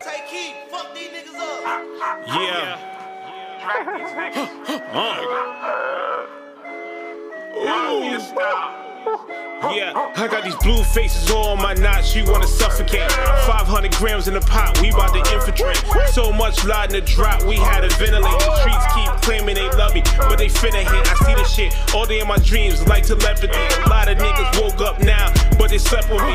Take heat, fuck these niggas up. Yeah. Yeah, I got these blue faces all on my knots, she wanna suffocate. 500 grams in the pot, we bout to infiltrate. So much blood in the drop, we had to ventilate. The streets keep claiming they love me, but they finna hit. I see this shit all day in my dreams, like telepathy. A lot of niggas woke up now, but they slept with me.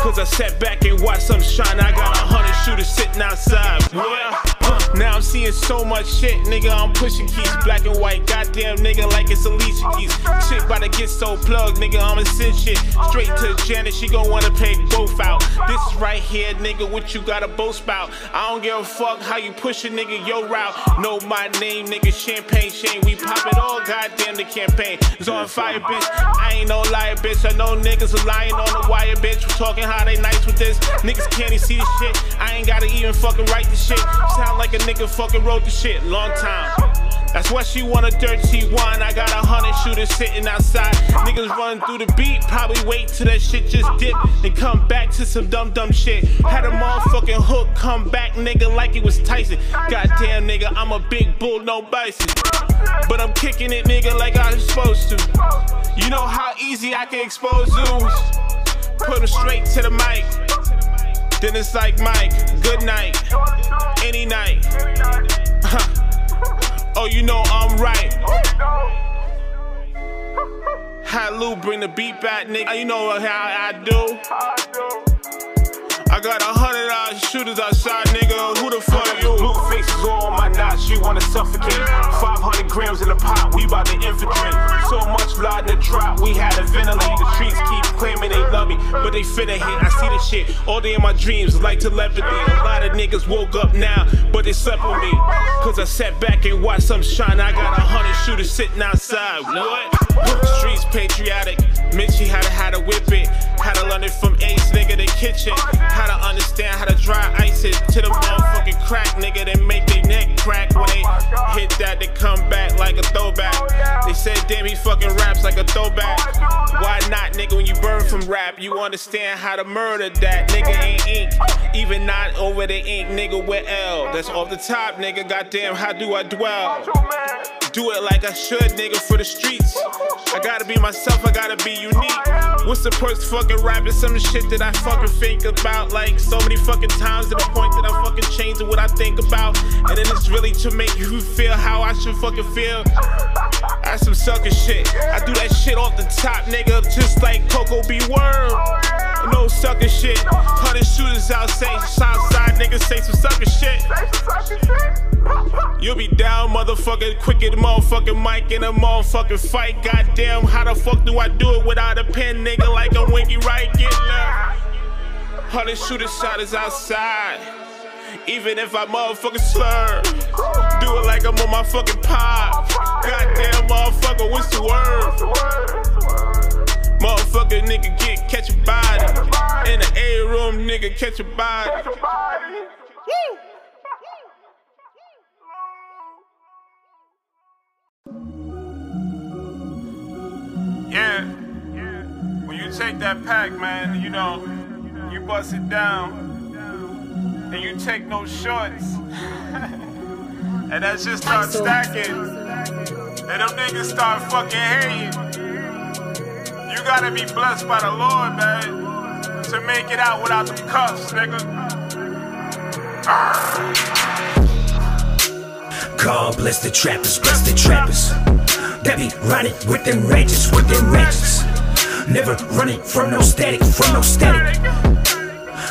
Cause I sat back and watched some shine. I got a hundred shooters sitting outside. Uh, now I'm seeing so much shit, nigga. I'm pushing keys, black and white. Goddamn, nigga, like it's Alicia Keys. Shit about to get so plugged, nigga. I'ma send shit straight to Janet. She gon' wanna pay both out. This right here, nigga. What you gotta boast about? I don't give a fuck how you push a nigga your route. Know my name, nigga. Champagne Shane. We pop it all, goddamn the campaign. It's on fire, bitch. I ain't no liar, bitch. I know niggas are lying on the wire, bitch. We talking how they nice with this. Niggas can't even see the shit. I ain't gotta even fucking write this shit. Sound like a nigga fucking wrote the shit. Long time. That's why she want a dirty one. I got a hundred shooters sitting outside. Niggas running through the beat. Probably wait till that shit just dip. Then come back to some dumb dumb shit. Had a motherfucking hook come back, nigga, like it was Tyson. Goddamn nigga, I'm a big bull, no bison. But I'm kicking it, nigga, like I was supposed to. You know how easy I can expose zoos. Put them straight to the mic. Then it's like Mike, good night. Any night. oh, you know I'm right. Had Lou bring the beat back, nigga. You know how I do. I got a hundred odd shooters outside, nigga. Who the fuck my wanna suffocate. 500 grams in the pot, we bout to infiltrate. So much blood in the drop, we had to ventilate. The streets keep claiming they love me, but they finna hit. I see this shit all day in my dreams, like telepathy. A lot of niggas woke up now, but they slept with me. Cause I sat back and watched some shine. I got a hundred shooters sitting outside. What? Streets patriotic. Mitchie had to how to whip it. Had to learn it from Ace, nigga, the kitchen. How to understand how to dry ice it to the motherfucking crack, nigga. They make their neck crack when they hit that. They come back like a throwback. They said, damn, he fucking raps like a throwback. Why not, nigga? When you burn from rap, you understand how to murder that. Nigga ain't ink, even not over the ink, nigga with L. That's off the top, nigga. Goddamn, how do I dwell? Do it like I should, nigga, for the streets. I gotta be myself, I gotta be unique. What's the first fucking rapping? Some shit that I fucking think about like so many fucking times to the point that I'm fucking change what I think about. And then it's really to make you feel how I should fucking feel. That's some sucker shit. I do that shit off the top, nigga, just like Coco B. Word. No sucker shit. Hundred shooters outside, outside, niggas say some sucker shit. You'll be down, motherfucker, quick at the motherfucking mic in a motherfucking fight. Goddamn, how the fuck do I do it without a pen, nigga? Like a winky right, get left. Hundred shooter shot is outside. Even if I motherfucking slur, do it like I'm on my fucking pop. Goddamn, motherfucker, what's the word? Motherfucker, nigga, get catch room, nigga, catch a body. Yeah. When you take that pack, man, you know, you bust it down. And you take no shorts. and that just start stacking. And them niggas start fucking hating. You gotta be blessed by the Lord, man, to make it out without them cuffs, nigga. God bless the trappers, bless the trappers. That be running with them ranges, with them ranges. Never running from no static, from no static.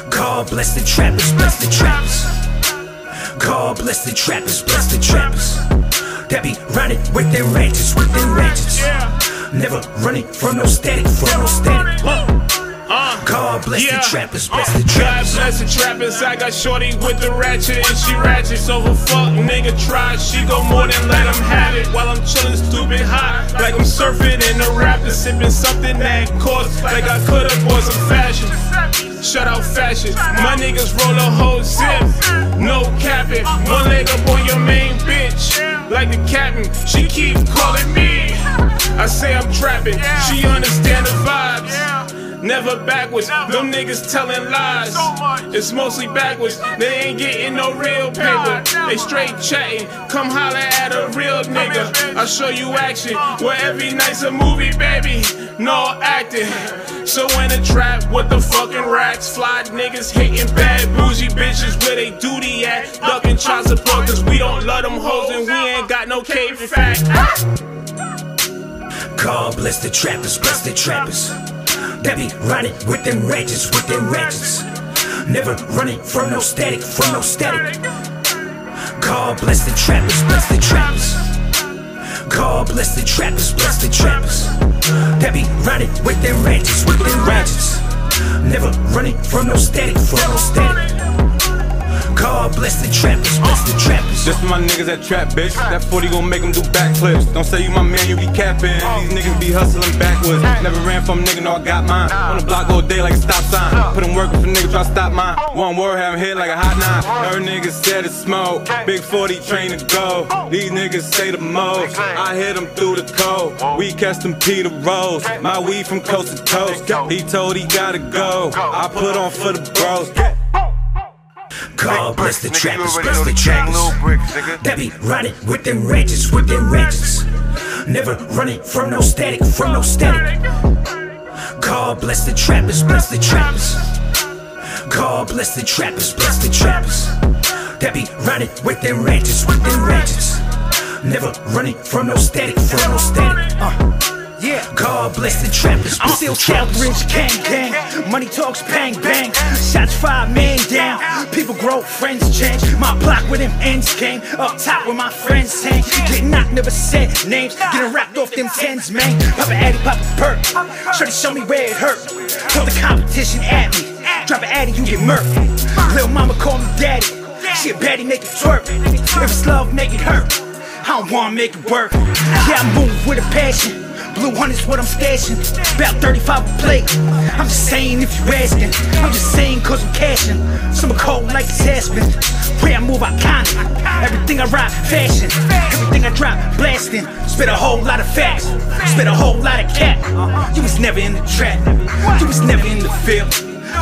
God bless the trappers, bless the trappers. God bless the trappers, bless the trappers. That be running with them ranges, with them ranges. Never running from no static, from no static. Uh, God bless the trappers, uh, bless the God trappers. bless the trappers. I got shorty with the ratchet and she ratchet. So a fuck nigga try, she go more than let him have it. While I'm chillin' stupid hot, like I'm surfing in the rapid, sipping something that costs like I could've bought some fashion. Shut out fashion. My niggas roll a whole zip, no capping. One leg up on your main bitch, like the captain. She keep calling me. I say I'm trapping. She understand the vibes. Never backwards. Them niggas telling lies. It's mostly backwards. They ain't getting no real paper. They straight chatting. Come holler at a real nigga. I show you action. Where every night's a movie, baby. No acting. So in the trap with the fucking racks, fly niggas hating bad bougie bitches where they duty at. Ducking child support cause we don't love them hoes and we ain't got no cave fact. God bless the trappers, bless the trappers. That be running with them ratchets, with them ratchets. Never running from no static, from no static. God bless the trappers, bless the trappers. God bless the trappers, bless the trappers. That be running with them ratchets, with them ratchets. Never running from no static, from no static. God bless the trappers, bless the trappers. Just for my niggas that trap, bitch. That 40 gon' make them do backflips. Don't say you my man, you be capping. These niggas be hustling backwards. Never ran from nigga, no, I got mine. On the block all day like a stop sign. Put in work if a nigga try to stop mine. One word, have him hit like a hot nine. Her niggas said it's smoke. Big 40 train to go. These niggas say the most. I hit them through the cold. We catch them Peter Rose. My weed from coast to coast. He told he gotta go. I put on for the bros. God bless the trappers, bless the trappers. That be running with them ratchets, with them ratchets. Never running from no static, from no static. God bless the trappers, bless the trappers. God bless the trappers, bless the trappers. That be running with them ratchets, with them ratchets. Never running from no static, from no static. Uh. Yeah. God bless the trappers. I'm still Southbridge gang gang. Money talks bang bang. Shots five man down. People grow, friends change. My block with them ends came. Up top where my friends hang. Getting knocked, never said names. Getting wrapped off them tens, man. Papa Addy, Papa Perk. Try to show me where it hurt. Throw the competition at me. Drop an Addy, you get murked. Little mama call me daddy. She a baddie, make it twerk. If it's love, make it hurt. I don't wanna make it work. Yeah, I move with a passion. Blue hundreds what I'm stashing. About 35 a plate. I'm just saying if you're asking. I'm just saying cause I'm cashing. Some cold like it's Aspen. Where I move, I con Everything I ride, fashion. Everything I drop, blasting. Spit a whole lot of facts. Spit a whole lot of cap. You was never in the trap. You was never in the field.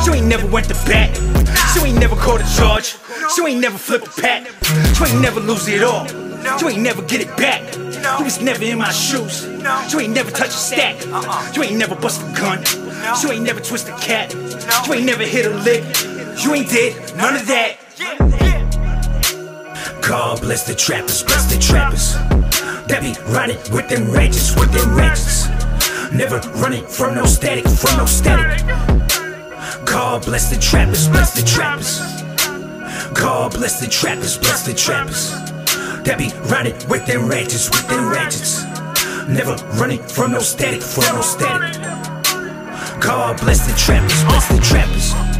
You ain't never went to bat. You ain't never caught a charge. You ain't never flipped a pat. You ain't never lose it all. You ain't never get it back. You was never in my shoes. You ain't never touch a stack. Uh-uh. You ain't never bust a gun. You ain't never twist a cat. You ain't never hit a lick. You ain't did none of that. God bless the trappers, bless the trappers. That be running with them ratchets, with them ratchets. Never running from no static, from no static. God bless the trappers, bless the trappers. God bless the trappers, bless the trappers. That be running with them ratchets, with them ratchets. Never running from no static, from no static. God bless the trappers, bless the trappers.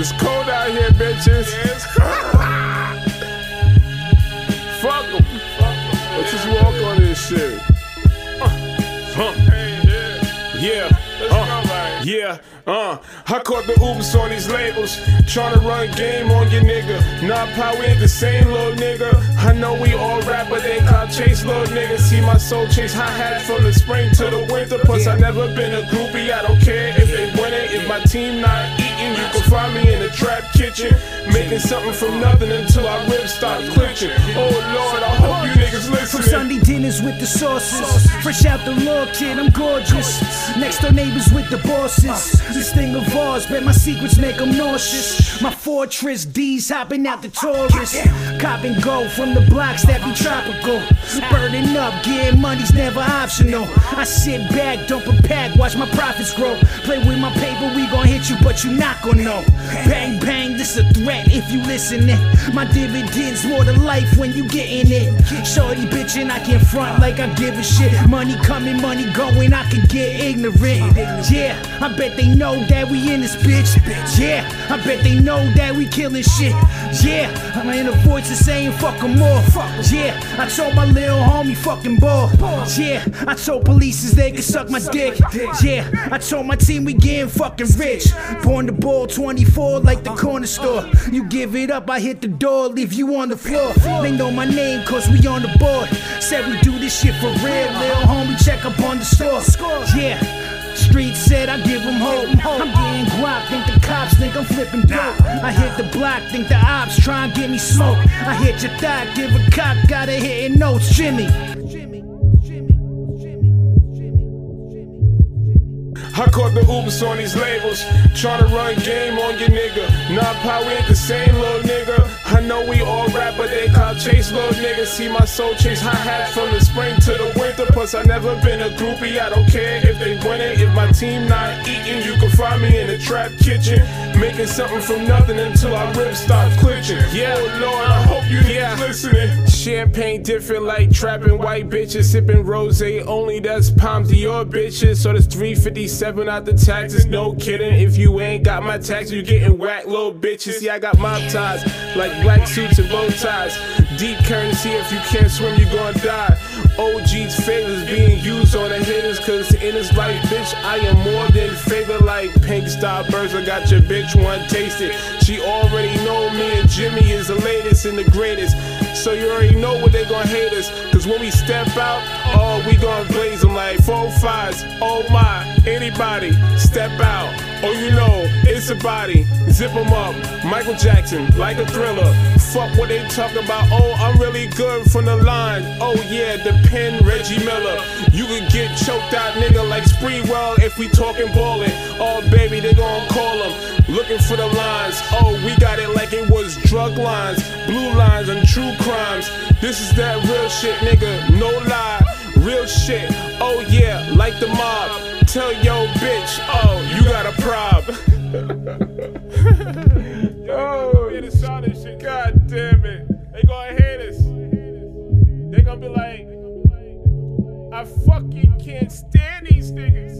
It's cold out here, bitches. Fuck them. Let's just walk on this shit. Huh. Yeah. Uh, yeah. Uh, I caught the oops on these labels. Tryna run game on your nigga. Nah, pal, we ain't the same little nigga. I know we all rap, but they clout chase little nigga. See my soul chase hi hat from the spring to the winter. Plus, I never been a groupie. I don't care if they win it. If my team not eating, you can find me in the trap kitchen. Making something from nothing until our ribs start clenching. Oh Lord, I hope you niggas From listen. Sunday dinners with the sauces. Fresh out the law, kid, I'm gorgeous. Next door neighbors with the bosses. This thing of ours, bet my secrets make them nauseous. My fortress, D's hopping out the Taurus. Cop and go from the blocks that be tropical. Burning up, getting money's never optional. I sit back, dump a pack, watch my profits grow. Play with my paper, we gon' hit you, but you not gon' know. Bang, bang, this a threat if you listening. My dividends more to life when you getting it. Shorty bitchin', I can't front. like I give a shit. Money coming, money going, I can get ignorant. Yeah, I bet they know that we in this bitch. Yeah, I bet they know that we killing shit. Yeah, I'm in a voice of saying fuck them all. Yeah, I told my little homie fucking ball. Yeah, I told police they can suck my dick. Yeah, I told my team we getting fucking rich. Born the ball 24 like the corner store. You give it up, I hit the door, leave you on the floor. They know my name cause we on the board. Said we do this shit for real, little homie, check up on the score. Yeah. Street said I give them hope. I'm getting guap, think the cops think I'm flipping dope. I hit the block, think the ops try and get me smoke. I hit your thigh, give a cock, got a hitting notes, Jimmy. I caught the Ubers on these labels, tryna run game on your nigga. Nah, pal, we ain't the same little nigga. I know we all rap, but they call chase little nigga. See my soul chase hi hats from the spring to the winter. Plus, I never been a groupie. I don't care if they win it. If my team not eating, you can find me in the trap kitchen, making something from nothing until our ribs start clenching. Yeah, oh Lord, I hope you yeah. listening. Champagne different like trapping white bitches, sipping rose only. That's Palms Dior bitches. So that's 357 out the taxes. No kidding. If you ain't got my taxes, you getting whacked, little bitches. Yeah, I got mob ties like black suits and bow ties. Deep currency, if you can't swim, you gon' die. OG's favors being used on the hitters, cause in this life, bitch, I am more than favor like pink starburst. I got your bitch one taste it. She already know me and Jimmy is the latest and the greatest. So you already know what they gon' hate us. Cause when we step out, oh, we gon' blaze them like four fives. Oh my, anybody, step out. Oh, you know, it's a body. Zip them up. Michael Jackson, like a thriller. Fuck what they talk about. Oh, I'm really good from the line. Oh, yeah, the pen, Reggie Miller. You could get choked out, nigga, like Sprewell if we talking ballin'. Oh, baby, they gon' call them. Looking for the lines. Oh, we got it like it was drug lines, blue lines, and true crimes. This is that real shit, nigga. No lie. Real shit. Oh, yeah, like the mob. Tell yo bitch, oh, you got a prob. oh, shit. God damn it. They gonna hate us. They gonna be like, I fucking can't stand these niggas.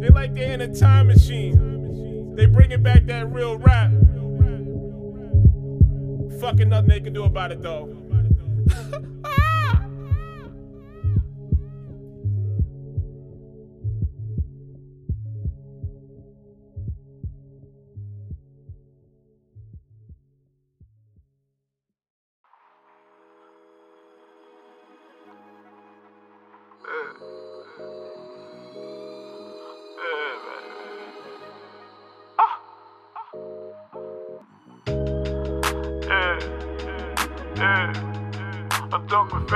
They like they're in a time machine. They bringing back that real rap. Fucking nothing they can do about it though. Yeah, with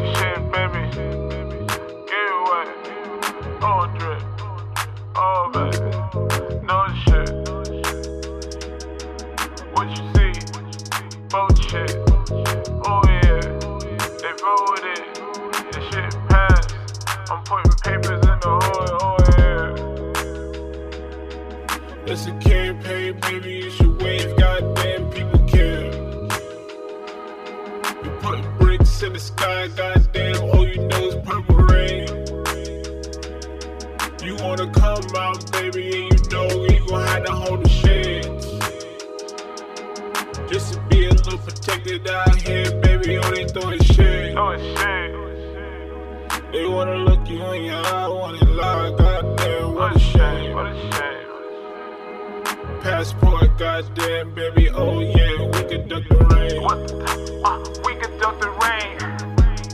you shit, baby. Just to be a little protected out here, baby, only throwing shade. Throwing shade. They wanna look you in your eye, wanna lie, goddamn, what a shame. What a shame. Passport, goddamn, baby, oh yeah, we can duck the rain. What? Uh, we can duck the rain.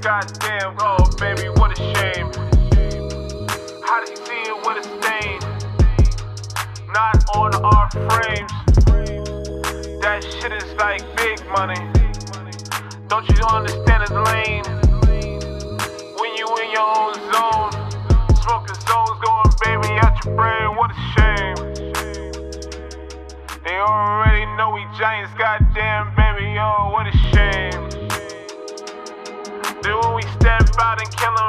Goddamn, oh baby, what a shame. How do you see it with a stain? Not on our frames. That shit is like big money. Don't you understand it's lane? When you in your own zone, smoking zones going baby out your brain, what a shame. They already know we giants, goddamn baby, oh what a shame. Then when we step out and kill 'em,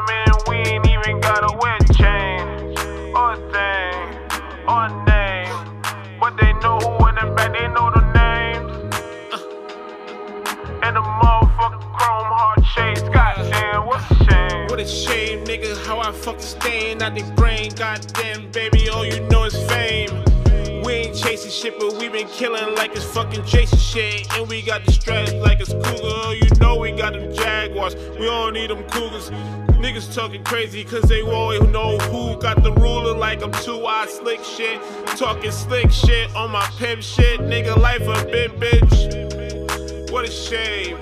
nigga, how I fuck staying out their brain. Goddamn, baby, all you know is fame. We ain't chasing shit, but we been killing like it's fucking chasing shit. And we got the straps like it's cougar. Oh, you know we got them Jaguars. We all need them cougars. Niggas talking crazy cause they always know who got the ruler like I'm too eye slick shit. Talking slick shit on my pimp shit. Nigga, life a bit, bitch. What a shame.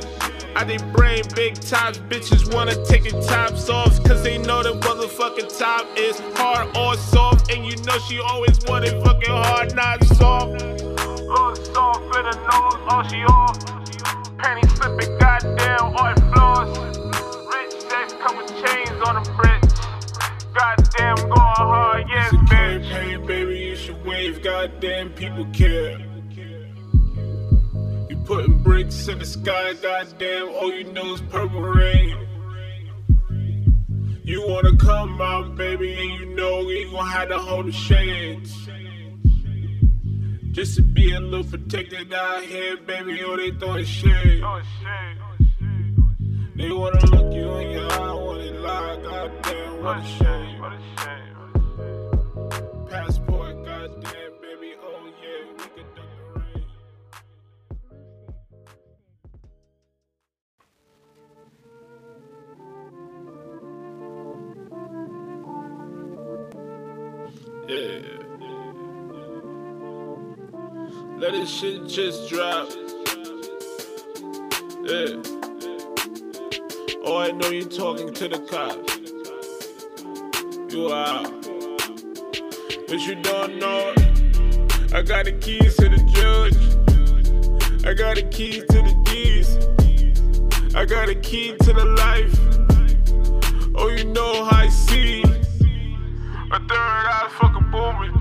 I they brain big tops, bitches wanna take their tops off Cause they know the motherfucking top is hard or soft. And you know she always want it fucking hard, not soft Little soft in the nose, oh, all she off Penny slipping, goddamn, all it floors. Rich sex come with chains on them bricks Goddamn, going hard, yes, bitch. campaign, baby, you should wave, goddamn, people care Putting bricks in the sky, goddamn, all you know is purple rain. You wanna come out, baby, and you know you gon' have to hold the shades. Just to be a little protected out here, baby, oh, they throwing shade. They wanna look you in your eye, wanna lie, goddamn, what a shame. Yeah. Let this shit just drop. Yeah. Oh, I know you're talking to the cops. You are. But you don't know. I got the keys to the judge. I got the keys to the keys. I got the key to the life. Oh, you know how I see. A third eye fucking.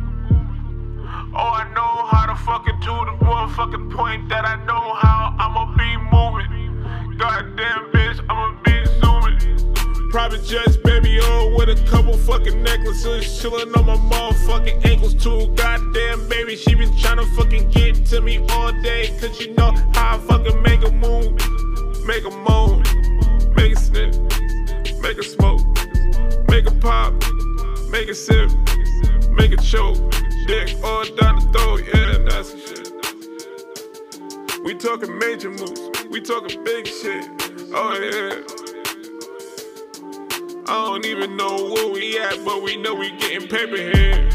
Oh, I know how to fucking do the motherfucking point that I know how I'ma be moving. Goddamn bitch, I'ma be zooming. Private jets, baby, oh, with a couple fucking necklaces. Chilling on my motherfucking ankles, too. Goddamn, baby, she been trying to fucking get to me all day. Cause you know how I fucking make a move. Make a moan, make a snip, make a smoke, make a pop, make a sip, make a choke. Dick all down the throat, yeah, that's the shit. We talking major moves, we talking big shit. Oh yeah. I don't even know where we at, but we know we getting paper here.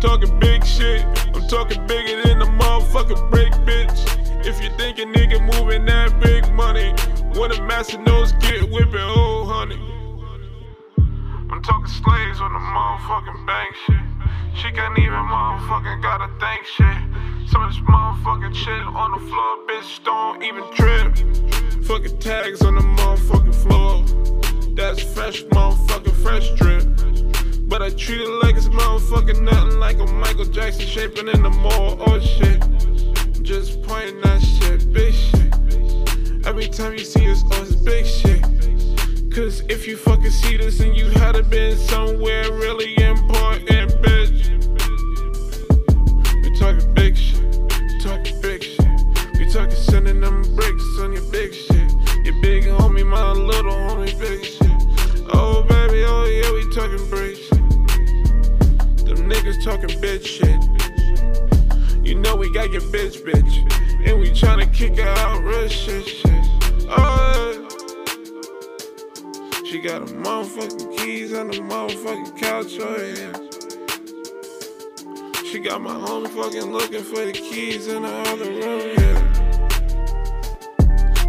Talking big shit, I'm talking bigger than the motherfucking break, bitch. If you think a nigga moving that big money, when a master nose get whipping, oh honey. I'm talking slaves on the motherfucking bank shit. She can't even motherfucking gotta thank shit. So much motherfucking shit on the floor, bitch don't even trip. Fucking tags on the motherfucking floor. That's fresh motherfucking fresh drip. But I treat it like it's motherfucking nothing like a Michael Jackson shaping in the mall. Oh shit. Just pointing that shit, shit. Every time you see us, oh, it's big shit. Cause if you fucking see this, then you had to been somewhere really important, bitch. We talking big shit, talking big shit. We talking sending them bricks on your big shit. Your big homie, my little homie, big shit. Oh, baby, oh, yeah, we talking big shit. Them niggas talking bitch shit. You know we got your bitch, bitch. And we tryna kick her out, real shit, shit. Oh, she got a motherfucking keys on the motherfucking couch, oh yeah. She got my homie fucking looking for the keys in the other room, yeah.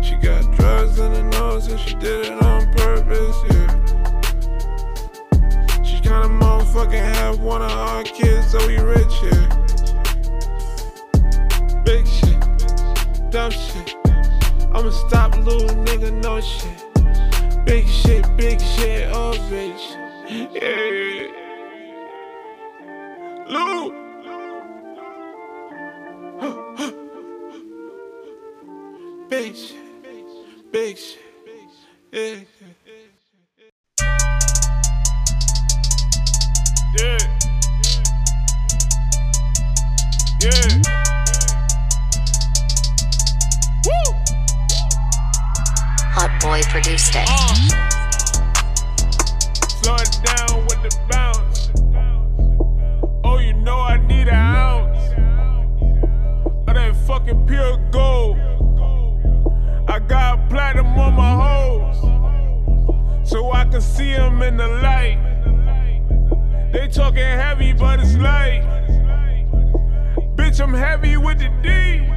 She got drugs in her nose and she did it on purpose, yeah. She kinda motherfucking have one of our kids, so we rich, yeah. Big shit, dumb shit. I'ma stop little nigga, no shit. Big shit, big shit, oh bitch. Yeah. Lou. Big shit, big shit. Yeah. Yeah. Yeah. Boy produced it. slow it down with the bounce. Oh, you know I need an ounce of that fucking pure gold. I got platinum on my hoes, so I can see them in the light. They talking heavy, but it's light. Bitch, I'm heavy with the D.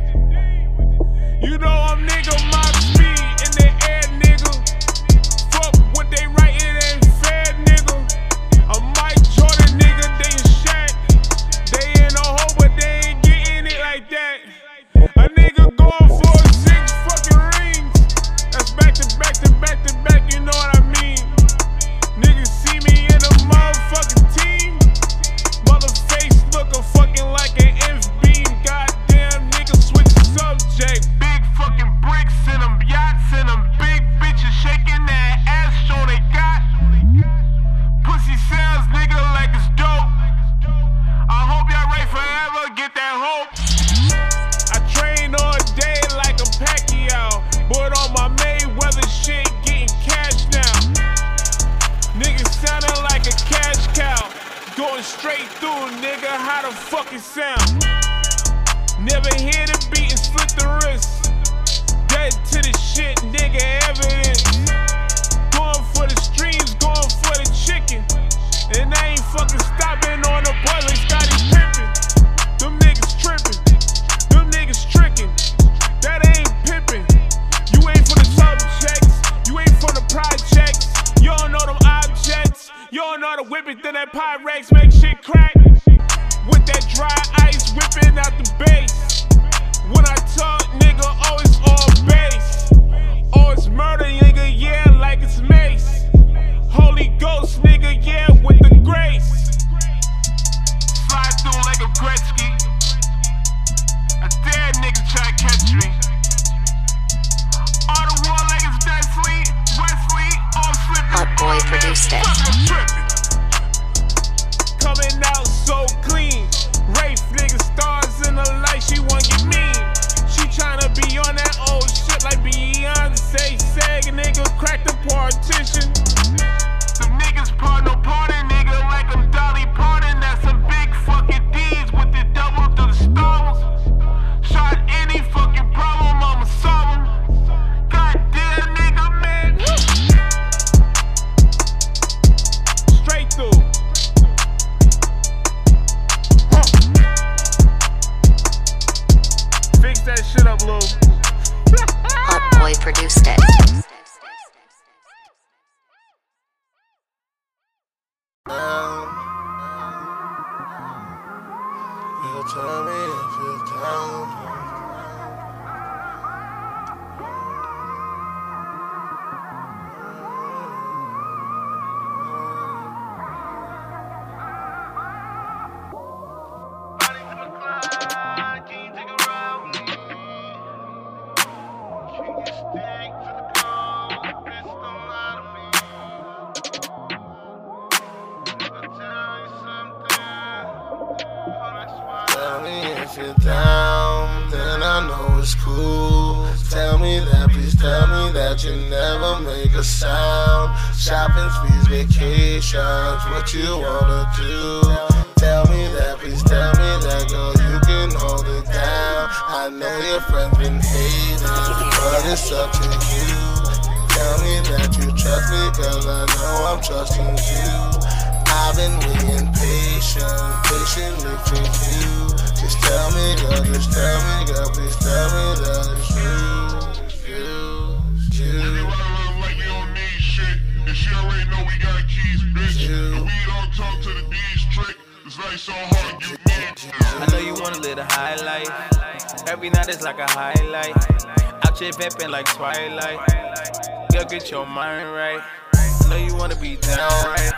Ain't stopping on the boy like Scottie Pippen. Them niggas tripping, them niggas tricking. That ain't pippin'. You ain't for the subjects, you ain't for the projects. You don't know them objects, you don't know the whipping, then that Pyrex make shit crack. With that dry ice whipping out the base. When I talk, nigga, oh, it's all bass. Oh, it's murder, nigga, yeah, like it's mace. Holy Ghost, nigga, yeah, with the grace. Slide through like a Gretzky. A dead nigga try to catch me. All the war like it's Wesley, Wesley, all slipping. Hot Boy produced it. Coming out so clean. Rafe nigga stars in the light, she wanna that you never make a sound. Shopping sprees, vacations, what you wanna do? Tell me that, please tell me that, girl, you can hold it down. I know your friends been hating, but it's up to you. Tell me that you trust me, cause I know I'm trusting you. I've been waiting patient, patiently for you. Just tell me, girl, just tell me, girl, please tell me that it's you, I know you wanna live a high life. Every night is like a highlight. Out here pimping like Twilight. Girl, get your mind right. I know you wanna be down right.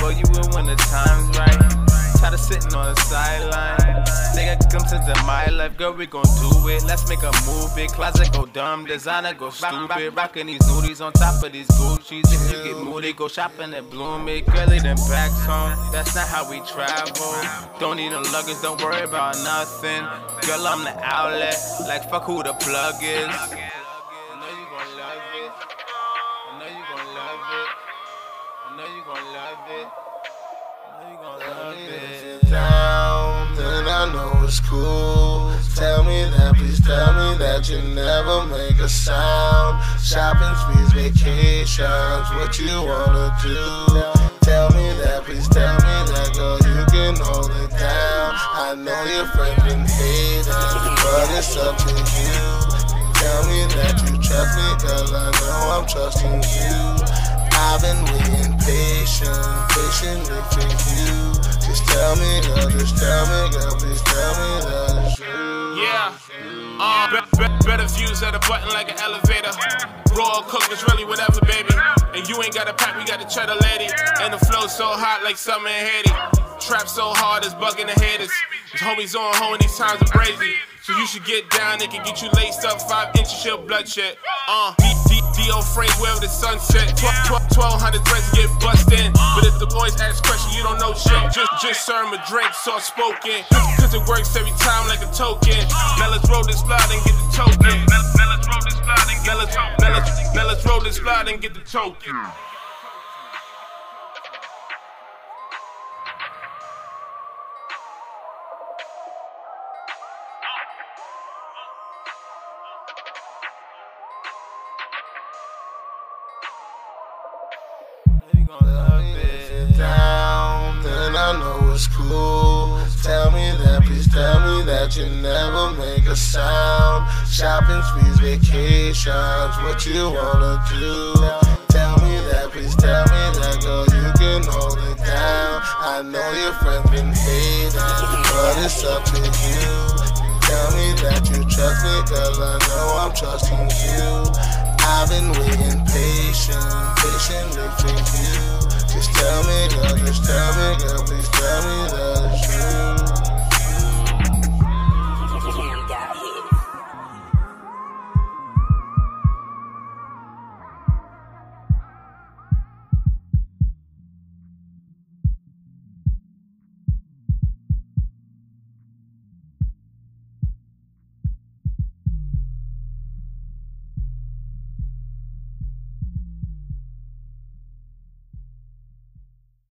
But you will when the time's right. Try to sitting on the sideline. Nigga, come into my life, girl, we gon' do it. Let's make a movie. Closet go dumb, designer go stupid. Rockin' these nudies on top of these Gucci's. If you get moody, go shopping at Blooming. Girl, it them back home. That's not how we travel. Don't need no luggage, don't worry about nothing. Girl, I'm the outlet. Like, fuck who the plug is. I know you gon' love it. Down, then I know it's cool. Tell me that, please tell me that you never make a sound. Shopping sprees, vacations, what you wanna do? Tell me that, please tell me that, girl, you can hold it down. I know your friend been hating, but it's up to you. Tell me that you trust me, cause I know I'm trusting you. Been waiting patient, for you. Just tell me, girl, just tell me, girl, please tell me it's true. Yeah. Uh, be- be- better views at a button like an elevator. Raw cook is really whatever, baby. And you ain't got a pack, we got a cheddar lady. And the flow so hot like summer in Haiti. Trap so hard it's bugging the haters. His homies on home these times are crazy. So you should get down, it can get you laced up five inches of bloodshed. Uh, D.O. frames wherever the sun set. Tw- tw- 1200 threads get bust in. But if the boys ask questions, you don't know shit. Just, just serve 'em a drink, soft spoken. Cause it works every time like a token. Now let's roll this blood and get the token. Now let's roll this blood and get the token. Now let's roll this blood and get the token. That you never make a sound. Shopping sprees, vacations, what you wanna do? Tell me that, please tell me that, girl, you can hold it down. I know your friends been hating, but it's up to you. Tell me that you trust me, cause I know I'm trusting you. I've been waiting patient, patiently for you. Just tell me, girl, just tell me, girl, please tell me that